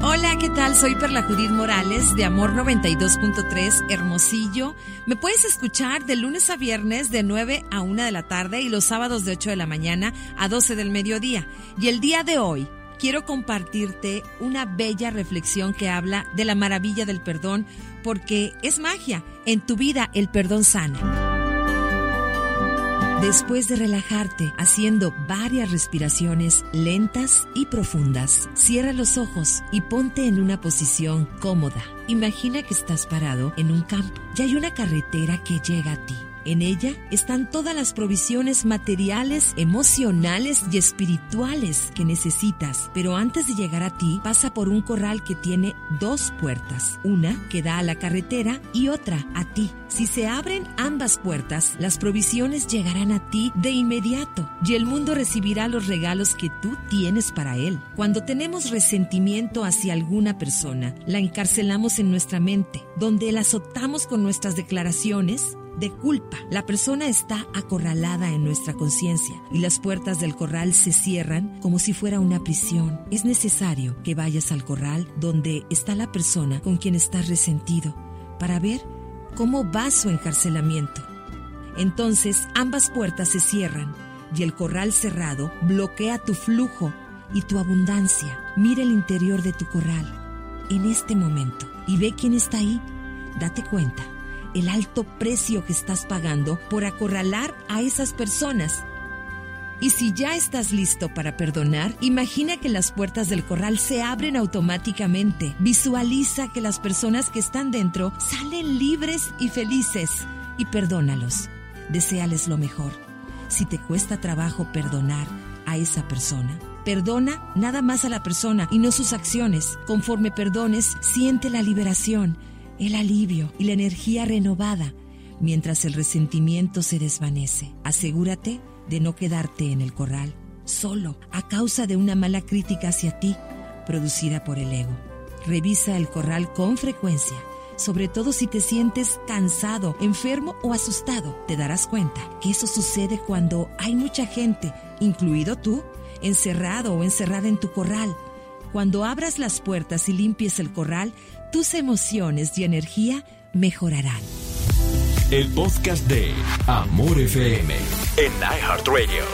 Hola, ¿qué tal? Soy Perla Judith Morales de Amor 92.3 Hermosillo. Me puedes escuchar de lunes a viernes de 9 a 1 de la tarde y los sábados de 8 de la mañana a 12 del mediodía. Y el día de hoy quiero compartirte una bella reflexión que habla de la maravilla del perdón porque es magia. En tu vida el perdón sana. Después de relajarte haciendo varias respiraciones lentas y profundas, cierra los ojos y ponte en una posición cómoda. Imagina que estás parado en un campo y hay una carretera que llega a ti. En ella están todas las provisiones materiales, emocionales y espirituales que necesitas. Pero antes de llegar a ti, pasa por un corral que tiene dos puertas. Una que da a la carretera y otra a ti. Si se abren ambas puertas, las provisiones llegarán a ti de inmediato y el mundo recibirá los regalos que tú tienes para él. Cuando tenemos resentimiento hacia alguna persona, la encarcelamos en nuestra mente, donde la azotamos con nuestras declaraciones de culpa. La persona está acorralada en nuestra conciencia y las puertas del corral se cierran como si fuera una prisión. Es necesario que vayas al corral donde está la persona con quien estás resentido para ver cómo va su encarcelamiento. Entonces ambas puertas se cierran y el corral cerrado bloquea tu flujo y tu abundancia. Mira el interior de tu corral en este momento y ve quién está ahí. Date cuenta el alto precio que estás pagando por acorralar a esas personas. Y si ya estás listo para perdonar, imagina que las puertas del corral se abren automáticamente. Visualiza que las personas que están dentro salen libres y felices y perdónalos. Deseales lo mejor. Si te cuesta trabajo perdonar a esa persona, perdona nada más a la persona y no sus acciones. Conforme perdones, siente la liberación el alivio y la energía renovada mientras el resentimiento se desvanece. Asegúrate de no quedarte en el corral, solo, a causa de una mala crítica hacia ti, producida por el ego. Revisa el corral con frecuencia, sobre todo si te sientes cansado, enfermo o asustado. Te darás cuenta que eso sucede cuando hay mucha gente, incluido tú, encerrado o encerrada en tu corral. Cuando abras las puertas y limpies el corral, tus emociones y energía mejorarán. El podcast de Amor FM en iHeartRadio.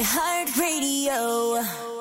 iHeartRadio.